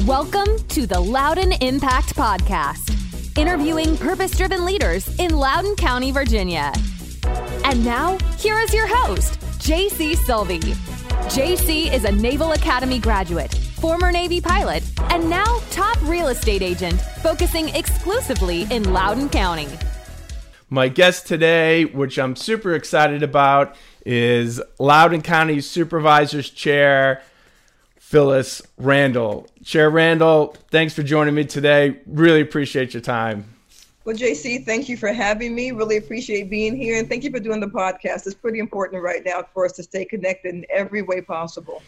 Welcome to the Loudoun Impact Podcast, interviewing purpose driven leaders in Loudoun County, Virginia. And now, here is your host, JC Sylvie. JC is a Naval Academy graduate, former Navy pilot, and now top real estate agent, focusing exclusively in Loudoun County. My guest today, which I'm super excited about, is Loudoun County Supervisor's Chair Phyllis Randall. Chair Randall, thanks for joining me today. Really appreciate your time. Well, JC, thank you for having me. Really appreciate being here. And thank you for doing the podcast. It's pretty important right now for us to stay connected in every way possible.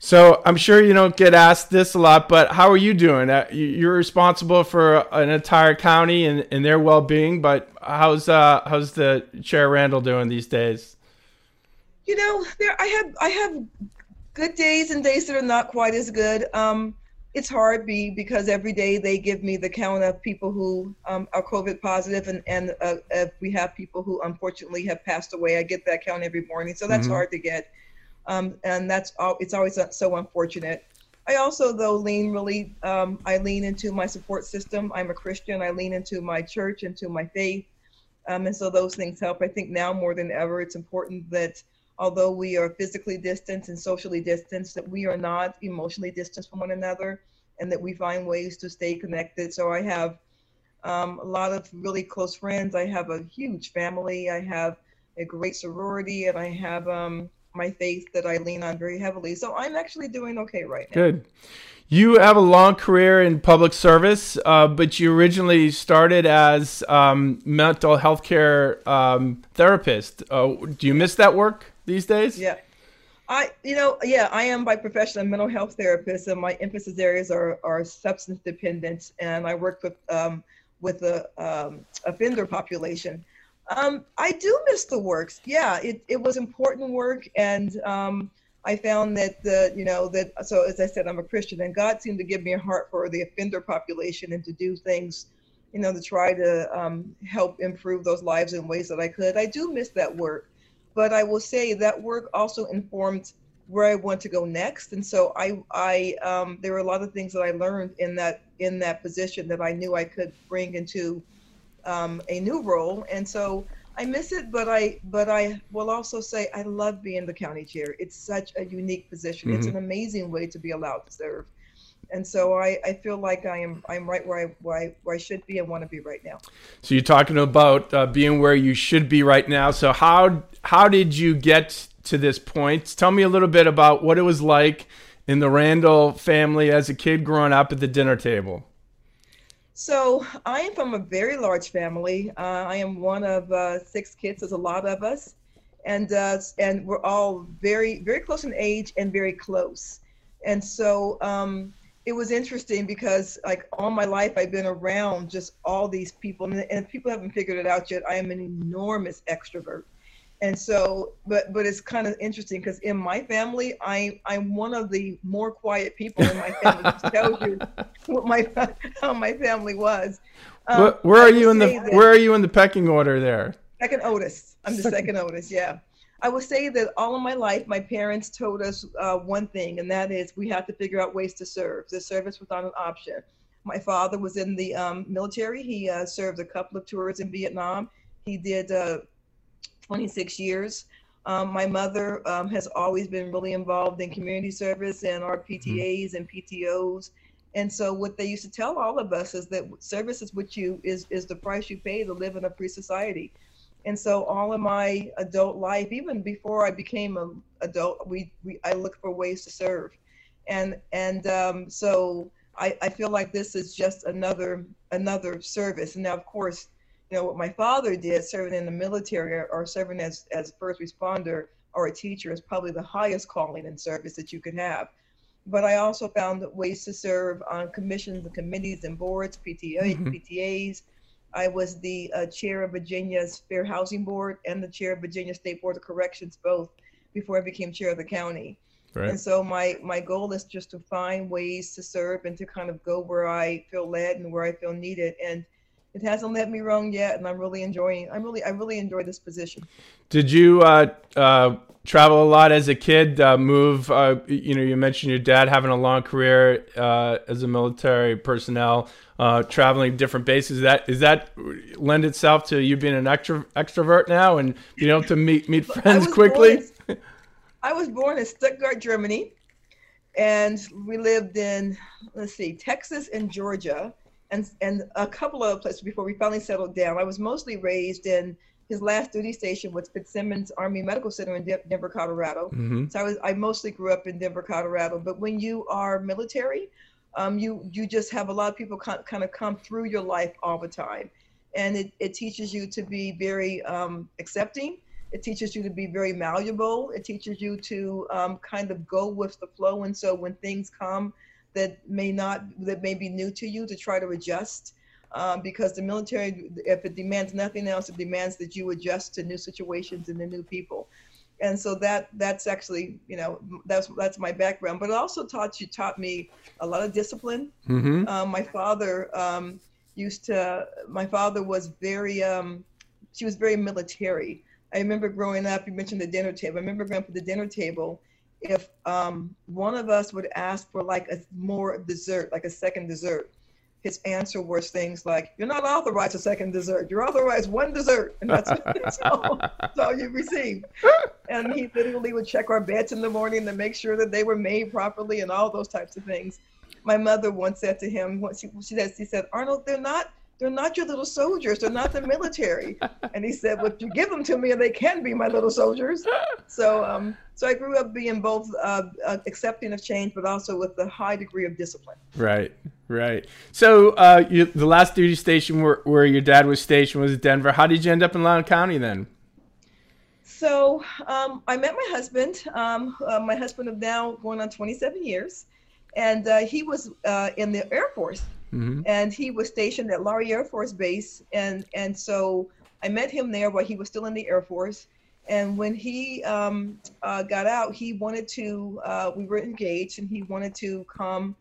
So I'm sure you don't get asked this a lot, but how are you doing? Uh, you're responsible for an entire county and, and their well-being, but how's uh, how's the Chair Randall doing these days? You know, there I have I have good days and days that are not quite as good. Um, it's hard be because every day they give me the count of people who um, are COVID positive, and and uh, if we have people who unfortunately have passed away, I get that count every morning. So that's mm-hmm. hard to get, um, and that's all. It's always so unfortunate. I also though lean really. Um, I lean into my support system. I'm a Christian. I lean into my church, into my faith, um, and so those things help. I think now more than ever, it's important that although we are physically distant and socially distanced, that we are not emotionally distant from one another and that we find ways to stay connected. So I have um, a lot of really close friends. I have a huge family. I have a great sorority and I have um, my faith that I lean on very heavily. So I'm actually doing okay right now. Good. You have a long career in public service, uh, but you originally started as um, mental health care um, therapist. Uh, do you miss that work? These days? Yeah. I, you know, yeah, I am by profession a mental health therapist, and my emphasis areas are, are substance dependence, and I work with um, with the um, offender population. Um, I do miss the works. Yeah, it, it was important work, and um, I found that the you know that so as I said, I'm a Christian, and God seemed to give me a heart for the offender population and to do things, you know, to try to um, help improve those lives in ways that I could. I do miss that work but I will say that work also informed where I want to go next. And so I, I, um, there were a lot of things that I learned in that in that position that I knew I could bring into um, a new role. And so I miss it, but I, but I will also say I love being the county chair. It's such a unique position. Mm-hmm. It's an amazing way to be allowed to serve and so I, I feel like I am I'm right where I, where I where I should be and want to be right now. So you're talking about uh, being where you should be right now. So how how did you get to this point? Tell me a little bit about what it was like in the Randall family as a kid growing up at the dinner table. So I am from a very large family. Uh, I am one of uh, six kids. There's a lot of us, and uh, and we're all very very close in age and very close. And so um, it was interesting because like all my life I've been around just all these people and, and people haven't figured it out yet. I am an enormous extrovert. And so, but but it's kind of interesting because in my family, I I'm one of the more quiet people in my family. Just tells you what my how my family was. Um, where, where are you in the Where are you in the pecking order there? Second oldest. I'm the second oldest. Yeah. I will say that all of my life, my parents told us uh, one thing, and that is we have to figure out ways to serve. The service was not an option. My father was in the um, military. He uh, served a couple of tours in Vietnam. He did uh, 26 years. Um, my mother um, has always been really involved in community service and our PTAs mm-hmm. and PTOs. And so what they used to tell all of us is that service is what you is is the price you pay to live in a free society. And so all of my adult life, even before I became an adult, we, we I look for ways to serve. And and um, so I, I feel like this is just another another service. And now of course, you know what my father did, serving in the military or serving as as first responder or a teacher is probably the highest calling and service that you could have. But I also found ways to serve on commissions and committees and boards, PTA, mm-hmm. PTAs, I was the uh, chair of Virginia's Fair Housing Board and the chair of Virginia State Board of Corrections, both before I became chair of the county. Right. And so my my goal is just to find ways to serve and to kind of go where I feel led and where I feel needed. And it hasn't led me wrong yet, and I'm really enjoying. I'm really I really enjoy this position. Did you uh, uh, travel a lot as a kid. Uh, move, uh, you know, you mentioned your dad having a long career uh, as a military personnel, uh, traveling different bases. Is that is that lend itself to you being an extro, extrovert now and being able to meet meet friends quickly? Born, I was born in Stuttgart, Germany, and we lived in let's see, Texas and Georgia, and and a couple of places before we finally settled down. I was mostly raised in his last duty station was Fitzsimons Army Medical Center in Denver, Colorado. Mm-hmm. So I was I mostly grew up in Denver, Colorado. But when you are military, um, you you just have a lot of people kind of come through your life all the time, and it, it teaches you to be very um, accepting. It teaches you to be very malleable. It teaches you to um, kind of go with the flow. And so when things come that may not that may be new to you, to try to adjust um, because the military, if it demands nothing else, it demands that you adjust to new situations and the new people. And so that that's actually, you know, that's that's my background. But it also taught you taught me a lot of discipline. Mm-hmm. Um, my father um, used to. My father was very. Um, she was very military. I remember growing up. You mentioned the dinner table. I remember going to the dinner table. If um, one of us would ask for like a more dessert, like a second dessert, his answer was things like, "You're not authorized a second dessert. You're authorized one dessert, and that's, that's, all, that's all you receive." And he literally would check our beds in the morning to make sure that they were made properly and all those types of things. My mother once said to him, "What she, she said, she said, Arnold, they're not they're not your little soldiers. They're not the military. And he said, well, you give them to me and they can be my little soldiers. So, um, so I grew up being both uh, uh, accepting of change, but also with a high degree of discipline. Right, right. So uh, you, the last duty station where, where your dad was stationed was Denver. How did you end up in Loudoun County then? So um, I met my husband. Um, uh, my husband of now going on 27 years, and uh, he was uh, in the Air Force Mm-hmm. And he was stationed at Lowry Air Force Base, and and so I met him there while he was still in the Air Force. And when he um, uh, got out, he wanted to. Uh, we were engaged, and he wanted to come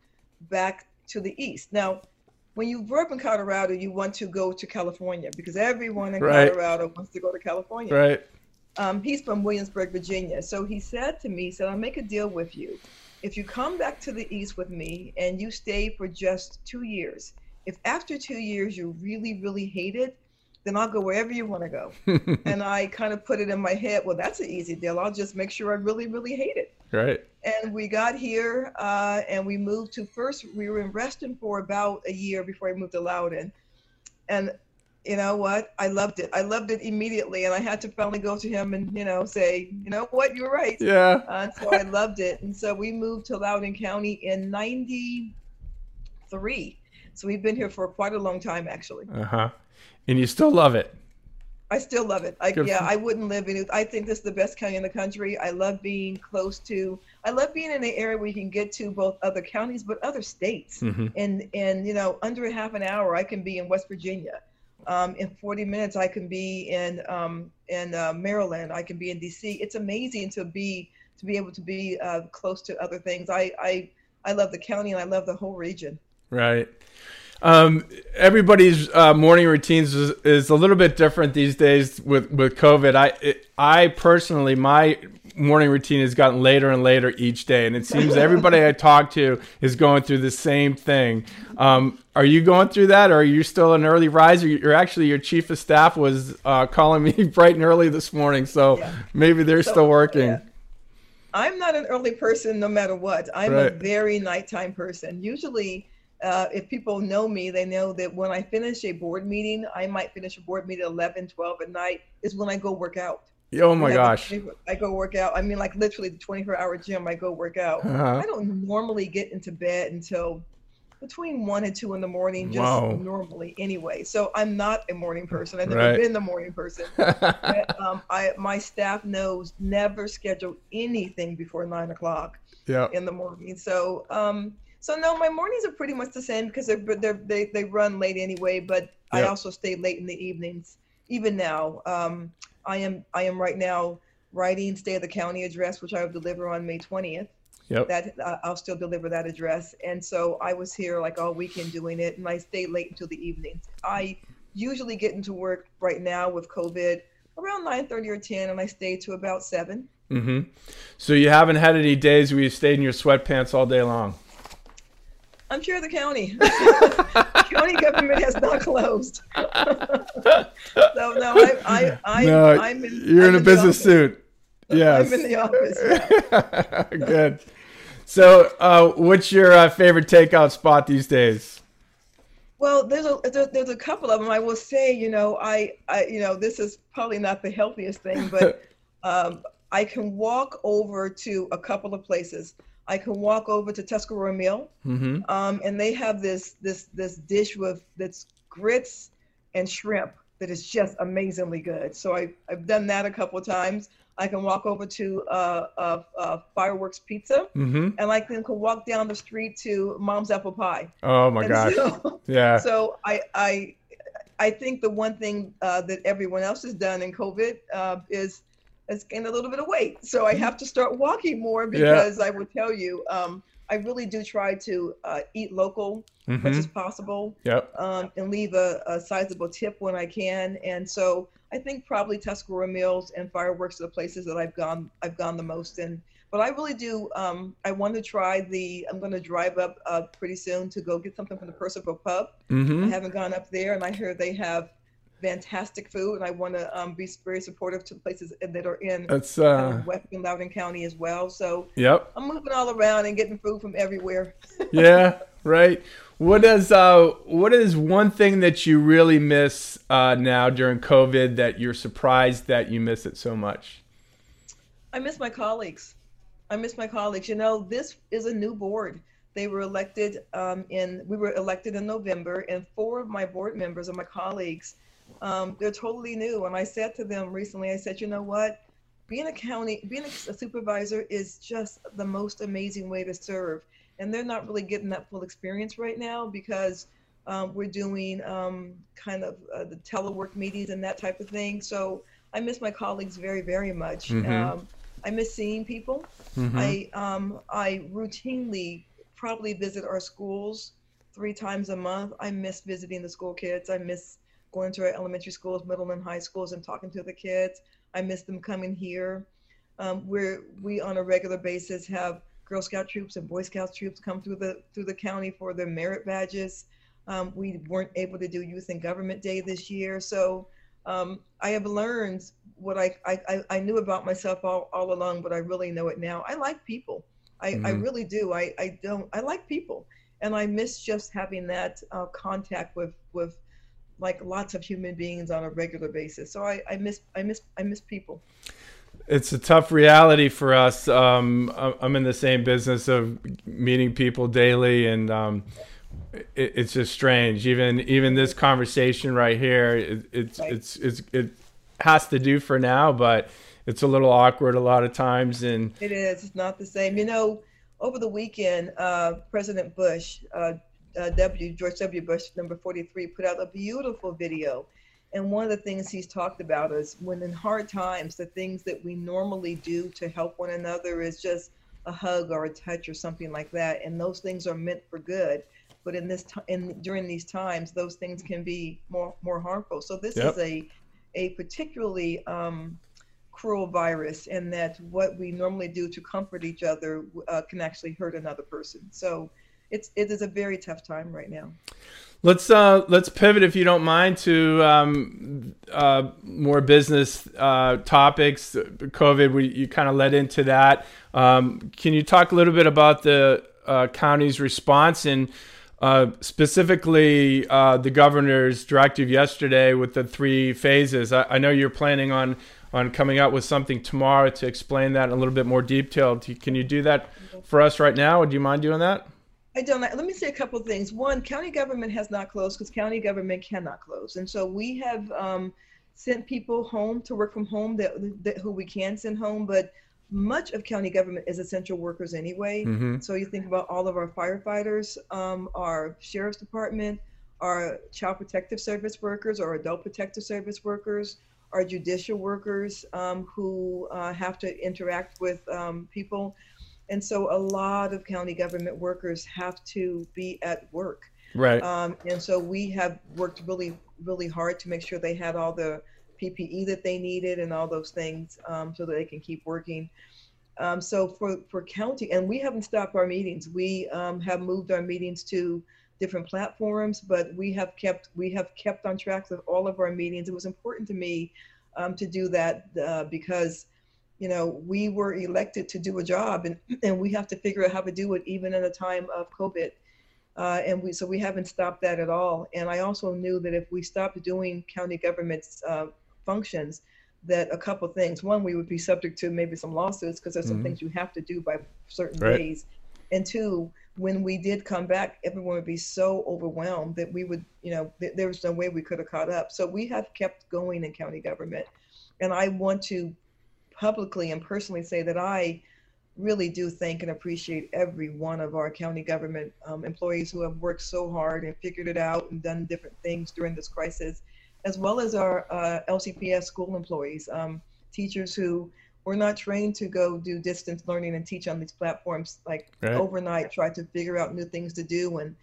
back to the east. Now, when you grew up in Colorado, you want to go to California because everyone in right. Colorado wants to go to California. Right. Um, he's from Williamsburg, Virginia. So he said to me, he said, I'll make a deal with you if you come back to the East with me and you stay for just two years, if after two years you really, really hate it, then I'll go wherever you want to go. and I kind of put it in my head, well, that's an easy deal. I'll just make sure I really, really hate it. Right. And we got here uh, and we moved to first, we were in Reston for about a year before I moved to Loudoun. And you know what? I loved it. I loved it immediately, and I had to finally go to him and you know say, you know what, you were right. Yeah. Uh, so I loved it, and so we moved to Loudoun County in '93. So we've been here for quite a long time, actually. Uh huh. And you still love it. I still love it. I, yeah, I wouldn't live in it. I think this is the best county in the country. I love being close to. I love being in an area where you can get to both other counties, but other states. Mm-hmm. And and you know, under a half an hour, I can be in West Virginia um, in 40 minutes I can be in um, in uh, Maryland. I can be in DC. It's amazing to be to be able to be uh, close to other things. I, I I love the county and I love the whole region. Right. Um, everybody's uh, morning routines is, is, a little bit different these days with, with COVID. I it, I personally my morning routine has gotten later and later each day, and it seems everybody I talk to is going through the same thing. Um, are you going through that, or are you still an early riser? You're actually your chief of staff was uh, calling me bright and early this morning, so yeah. maybe they're so, still working. Yeah. I'm not an early person, no matter what. I'm right. a very nighttime person. Usually. Uh, if people know me, they know that when I finish a board meeting, I might finish a board meeting at 11, 12 at night, is when I go work out. Oh my gosh. I go work out. I mean, like literally the 24 hour gym, I go work out. Uh-huh. I don't normally get into bed until between one and two in the morning, just Whoa. normally anyway. So I'm not a morning person. I've never right. been the morning person. but, um, I, my staff knows never schedule anything before nine o'clock in the morning. So, um, so no, my mornings are pretty much the same because they're, they're, they, they run late anyway, but yep. I also stay late in the evenings, even now. Um, I am I am right now writing State of the County address, which I will deliver on May 20th. Yep. That uh, I'll still deliver that address, and so I was here like all weekend doing it, and I stay late until the evening. I usually get into work right now with COVID around 9:30 or 10, and I stayed to about seven. Mm-hmm. So you haven't had any days where you stayed in your sweatpants all day long. I'm sure the county, county government has not closed. so no, I, I, I, no, I'm in, you're I'm in a business suit. Yes. I'm in the office. Yeah. Good. So, uh, what's your uh, favorite takeout spot these days? Well, there's a there, there's a couple of them. I will say, you know, I, I you know, this is probably not the healthiest thing, but um, I can walk over to a couple of places. I can walk over to Tuscarora Mill, Mm-hmm. um, and they have this this this dish with that's grits and shrimp that is just amazingly good. So I I've done that a couple of times. I can walk over to uh, uh, uh, Fireworks Pizza, Mm-hmm. and I can, can walk down the street to Mom's Apple Pie. Oh my And gosh. so- Yeah. so I I I think the one thing uh, that everyone else has done in COVID uh, is has gained a little bit of weight. So I have to start walking more because I will tell you, um, I really do try to uh, eat local as much Mm-hmm. as possible Yep. um, and leave a, a sizable tip when I can. And so I think probably Tuscarora Mills and Fireworks are the places that I've gone I've gone the most in. But I really do. Um, I want to try the. I'm going to drive up uh, pretty soon to go get something from the Percival Pub. I Mm-hmm. haven't gone up there, and I hear they have fantastic food, and I want to um, be very supportive to places that are in That's uh. Western Loudoun County as well. So Yep. I'm moving all around and getting food from everywhere. Yeah. Right. What is uh? What is one thing that you really miss uh now during COVID that you're surprised that you miss it so much? I miss my colleagues. I miss my colleagues. You know, this is a new board. They were elected um, in. We were elected in November, and four of my board members and my colleagues, um, they're totally new. And I said to them recently, I said, you know what? Being a county, being a supervisor is just the most amazing way to serve. And they're not really getting that full experience right now because um, we're doing um, kind of uh, the telework meetings and that type of thing. So I miss my colleagues very, very much. Mhm. Um, I miss seeing people. Mhm. I um, I routinely probably visit our schools three times a month. I miss visiting the school kids. I miss going to our elementary schools, middle and high schools, and talking to the kids. I miss them coming here. Um, where we on a regular basis have Girl Scout troops and Boy Scout troops come through the through the county for their merit badges. Um, we weren't able to do Youth and Government Day this year, so um, I have learned what I, I, I- I knew about myself all, all along, but I really know it now. I like people. I, I Mhm. really do. I, I don't. I like people, and I miss just having that uh, contact with with like lots of human beings on a regular basis. So I, I miss I miss I miss people. It's a tough reality for us. Um, I'm in the same business of meeting people daily, and um, it, it's just strange. Even even this conversation right here, it, it's Right. it's it's it has to do for now, but it's a little awkward a lot of times. And It is. It's not the same. You know, over the weekend, uh, President Bush, uh, uh, W. George W. Bush, number 43, put out a beautiful video. And one of the things he's talked about is when in hard times, the things that we normally do to help one another is just a hug or a touch or something like that. And those things are meant for good. But in this time, in during these times, those things can be more more harmful. So this Yep. is a a particularly um, cruel virus and that what we normally do to comfort each other uh, can actually hurt another person. So it's it is a very tough time right now. Let's uh, let's pivot, if you don't mind, to um, uh, more business uh, topics. COVID, we, you kind of led into that. Um, can you talk a little bit about the uh, county's response and uh, specifically uh, the governor's directive yesterday with the three phases? I, I know you're planning on on coming out with something tomorrow to explain that in a little bit more detail. Can you do that for us right now? Would you mind doing that? I don't. Let me say a couple of things. One, county government has not closed because county government cannot close, and so we have um, sent people home to work from home that, that who we can send home. But much of county government is essential workers anyway. Mm-hmm. So you think about all of our firefighters, um, our sheriff's department, our child protective service workers, our adult protective service workers, our judicial workers um, who uh, have to interact with um, people. And so a lot of county government workers have to be at work. Right. Um, and so we have worked really, really hard to make sure they had all the PPE that they needed and all those things um, so that they can keep working. Um, so for, for county, and we haven't stopped our meetings. We um, have moved our meetings to different platforms, but we have kept we have kept on track with all of our meetings. It was important to me um, to do that uh, because you know we were elected to do a job, and and we have to figure out how to do it even in a time of COVID. Uh, and we so we haven't stopped that at all. And I also knew that if we stopped doing county government's uh, functions, that a couple things. One, we would be subject to maybe some lawsuits because there's some mm-hmm. things you have to do by certain right. days. And two, when we did come back, everyone would be so overwhelmed that we would, you know, th- there was no way we could have caught up. So we have kept going in county government. And I want to publicly and personally say that I really do thank and appreciate every one of our county government um, employees who have worked so hard and figured it out and done different things during this crisis as well as our uh, LCPS school employees, um, teachers who were not trained to go do distance learning and teach on these platforms like right. overnight, try to figure out new things to do. And,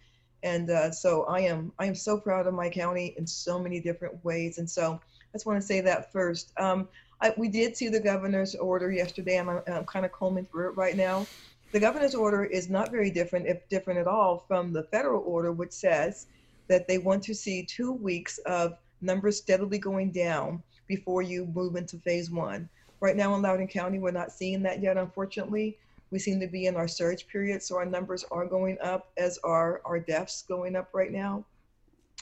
and uh, so I am, I am so proud of my county in so many different ways. And so I just want to say that first. Um, I, we did see the governor's order yesterday, and I'm, I'm kind of combing through it right now. The governor's order is not very different, if different at all, from the federal order, which says that they want to see two weeks of numbers steadily going down before you move into phase one. Right now in Loudoun County, we're not seeing that yet, unfortunately. We seem to be in our surge period, so our numbers are going up as are our deaths going up right now.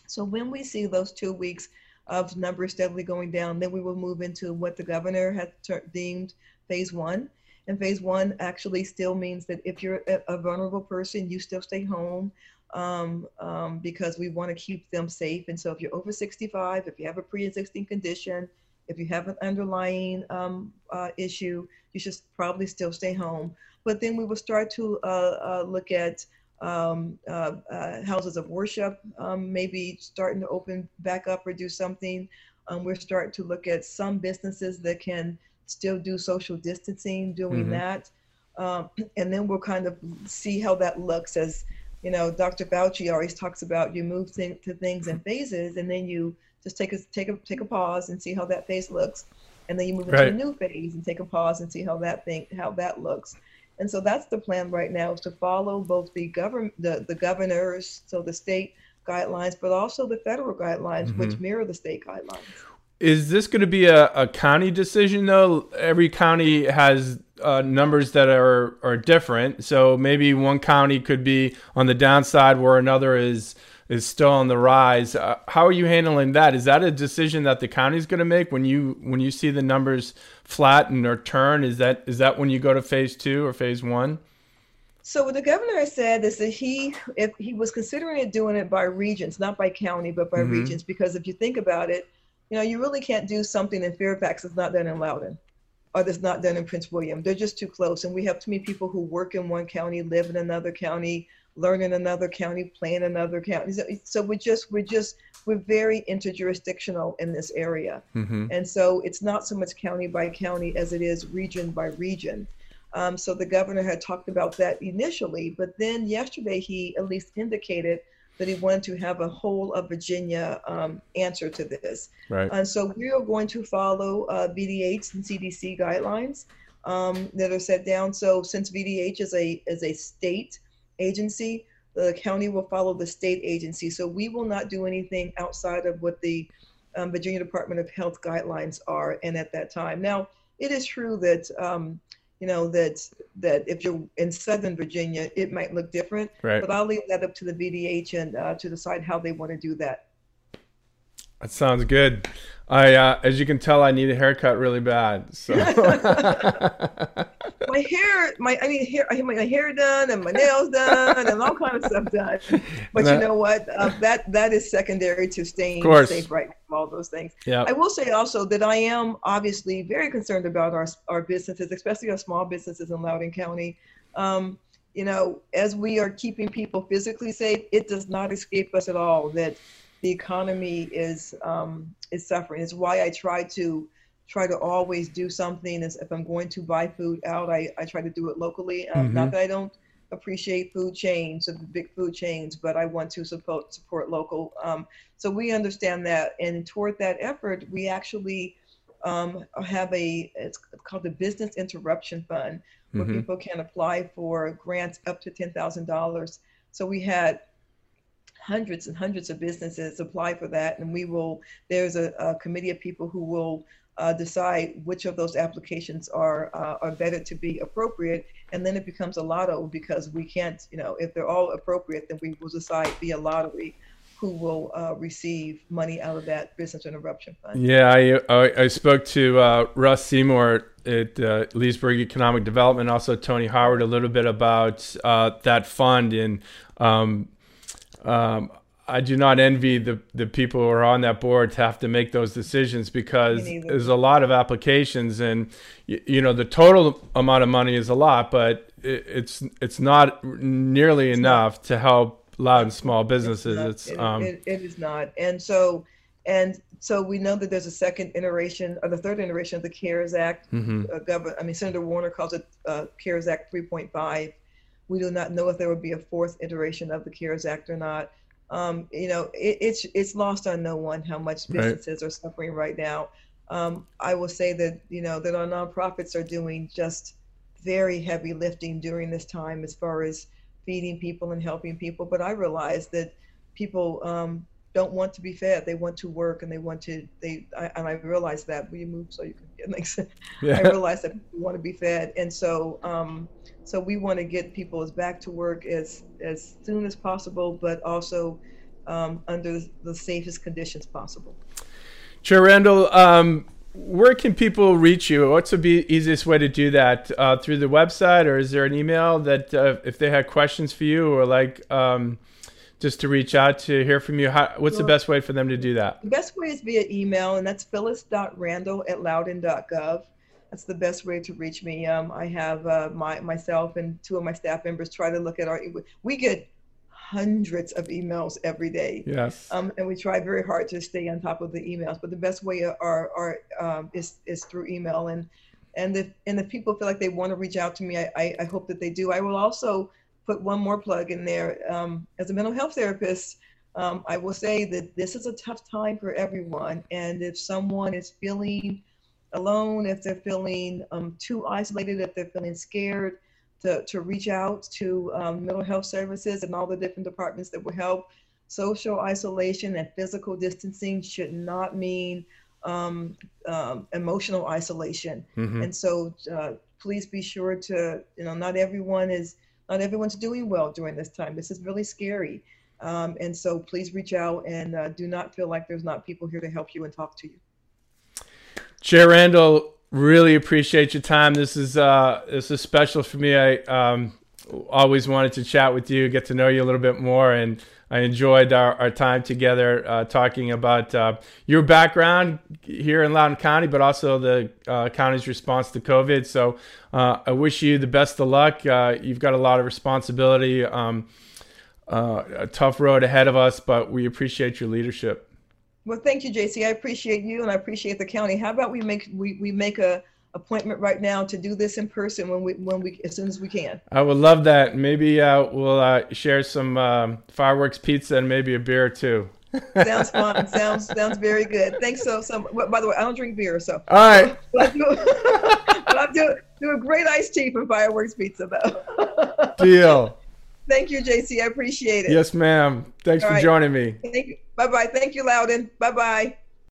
So when we see those two weeks of numbers steadily going down, then we will move into what the governor has ter- deemed phase one. And phase one actually still means that if you're a, a vulnerable person, you still stay home um, um, because we want to keep them safe. And so, if you're over 65, if you have a pre existing condition, if you have an underlying um, uh, issue, you should probably still stay home. But then we will start to uh, uh, look at um, uh, uh, houses of worship, um, maybe starting to open back up or do something. Um, we're starting to look at some businesses that can still do social distancing, doing mm-hmm. that. Um, and then we'll kind of see how that looks as you know, Dr. Fauci always talks about you move th- to things in phases, and then you just take a take a take a pause and see how that phase looks, and then you move into a new phase and take a pause and see how that thing how that looks. And so that's the plan right now is to follow both the government the, the governors, so the state guidelines, but also the federal guidelines, mm-hmm. which mirror the state guidelines. Is this going to be a, a county decision though? Every county has uh, numbers that are are different. So maybe one county could be on the downside where another is is still on the rise. Uh, how are you handling that? Is that a decision that the county is going to make when you when you see the numbers flatten or turn? Is that is that when you go to phase two or phase one? So what the governor has said is that he if he was considering it doing it by regions, not by county, but by mm-hmm. regions, because if you think about it, you know, you really can't do something in Fairfax that's not done in Loudoun or that's not done in Prince William. They're just too close. And we have too many people who work in one county, live in another county, learn in another county, play in another county. So we're just, we're just, we're very interjurisdictional in this area. Mm-hmm. And so it's not so much county by county as it is region by region. Um, so the governor had talked about that initially, but then yesterday he at least indicated that he wanted to have a whole of Virginia um, answer to this. Right. And so we are going to follow uh, VDH and CDC guidelines um, that are set down. So since VDH is a is a state agency, the county will follow the state agency. So we will not do anything outside of what the um, Virginia Department of Health guidelines are. And at that time, now it is true that um, you know that that if you're in Southern Virginia, it might look different. Right. But I'll leave that up to the VDH and uh, to decide how they want to do that. That sounds good. I, uh, as you can tell, I need a haircut really bad. So my hair, my I need hair, I need my hair done and my nails done and all kind of stuff done. But that, you know what? Uh, that that is secondary to staying safe right all those things. Yeah. I will say also that I am obviously very concerned about our our businesses, especially our small businesses in Loudoun County. Um, you know, as we are keeping people physically safe, it does not escape us at all that the economy is um, is suffering. It's why I try to try to always do something. Is if I'm going to buy food out, I, I try to do it locally. Um, mm-hmm. Not that I don't appreciate food chains, the big food chains, but I want to support support local. Um, so we understand that, and toward that effort, we actually um, have a it's called the Business Interruption Fund, where mm-hmm. people can apply for grants up to ten thousand dollars. So we had hundreds and hundreds of businesses apply for that, and we will. There's a, a committee of people who will uh, decide which of those applications are uh, are vetted to be appropriate, and then it becomes a lotto because we can't, you know, if they're all appropriate, then we will decide via lottery who will uh, receive money out of that business interruption fund. Yeah, I I, I spoke to uh, Russ Seymour at uh, Leesburg Economic Development, also Tony Howard, a little bit about uh, that fund and. Um, um, I do not envy the, the people who are on that board to have to make those decisions because there's a lot of applications and you, you, know the total amount of money is a lot, but it, it's it's not nearly it's enough not. to help Loudoun small businesses. It's, it's um, it, it is not, and so and so we know that there's a second iteration or the third iteration of the CARES Act. Mm-hmm. Uh, Governor, I mean Senator Warner calls it uh, CARES Act 3.5. We do not know if there will be a fourth iteration of the CARES Act or not um, you know, it, it's it's lost on no one how much businesses right. are suffering right now. Um, I will say that you know that our nonprofits are doing just very heavy lifting during this time as far as feeding people and helping people. But I realize that people um, don't want to be fed; they want to work and they want to. They I, and I realize that. Will you move so you can get next? Yeah. I realize that people want to be fed, and so um, so we want to get people as back to work as as soon as possible, but also um, under the safest conditions possible. Chair Randall, um, where can people reach you? What's the easiest way to do that? Uh, through the website, or is there an email that uh, if they had questions for you, or like um, just to reach out to hear from you? How, what's well, the best way for them to do that? The best way is via email, and that's phyllis.randall at loudoun.gov that's the best way to reach me. Um, I have uh, my myself and two of my staff members try to look at our. We get hundreds of emails every day. Yes. Um, and we try very hard to stay on top of the emails. But the best way are, are um, is is through email. And and if and if people feel like they want to reach out to me, I, I, I hope that they do. I will also put one more plug in there. Um, as a mental health therapist, um, I will say that this is a tough time for everyone. And if someone is feeling alone, if they're feeling um, too isolated, if they're feeling scared, to, to reach out to um, mental health services and all the different departments that will help. Social isolation and physical distancing should not mean um, um, emotional isolation. Mm-hmm. And so uh, please be sure to, you know, not everyone is, not everyone's doing well during this time. This is really scary. Um, and so please reach out and uh, do not feel like there's not people here to help you and talk to you. Chair Randall, really appreciate your time. This is uh, this is special for me. I um, always wanted to chat with you, get to know you a little bit more, and I enjoyed our, our time together uh, talking about uh, your background here in Loudoun County, but also the uh, county's response to COVID. So uh, I wish you the best of luck. Uh, you've got a lot of responsibility, um, uh, a tough road ahead of us, but we appreciate your leadership. Well, thank you, JC. I appreciate you and I appreciate the county. How about we make we, we make a appointment right now to do this in person when we when we as soon as we can. I would love that. Maybe uh, we'll uh, share some um, fireworks pizza and maybe a beer too. sounds fun. sounds sounds very good. Thanks so so. By the way, I don't drink beer, so. All right. But I do, but I do, do a great iced tea from fireworks pizza though. Deal. Thank you, JC. I appreciate it. Yes, ma'am. Thanks All for right. joining me. Thank you. Bye bye. Thank you, Loudoun. Bye bye.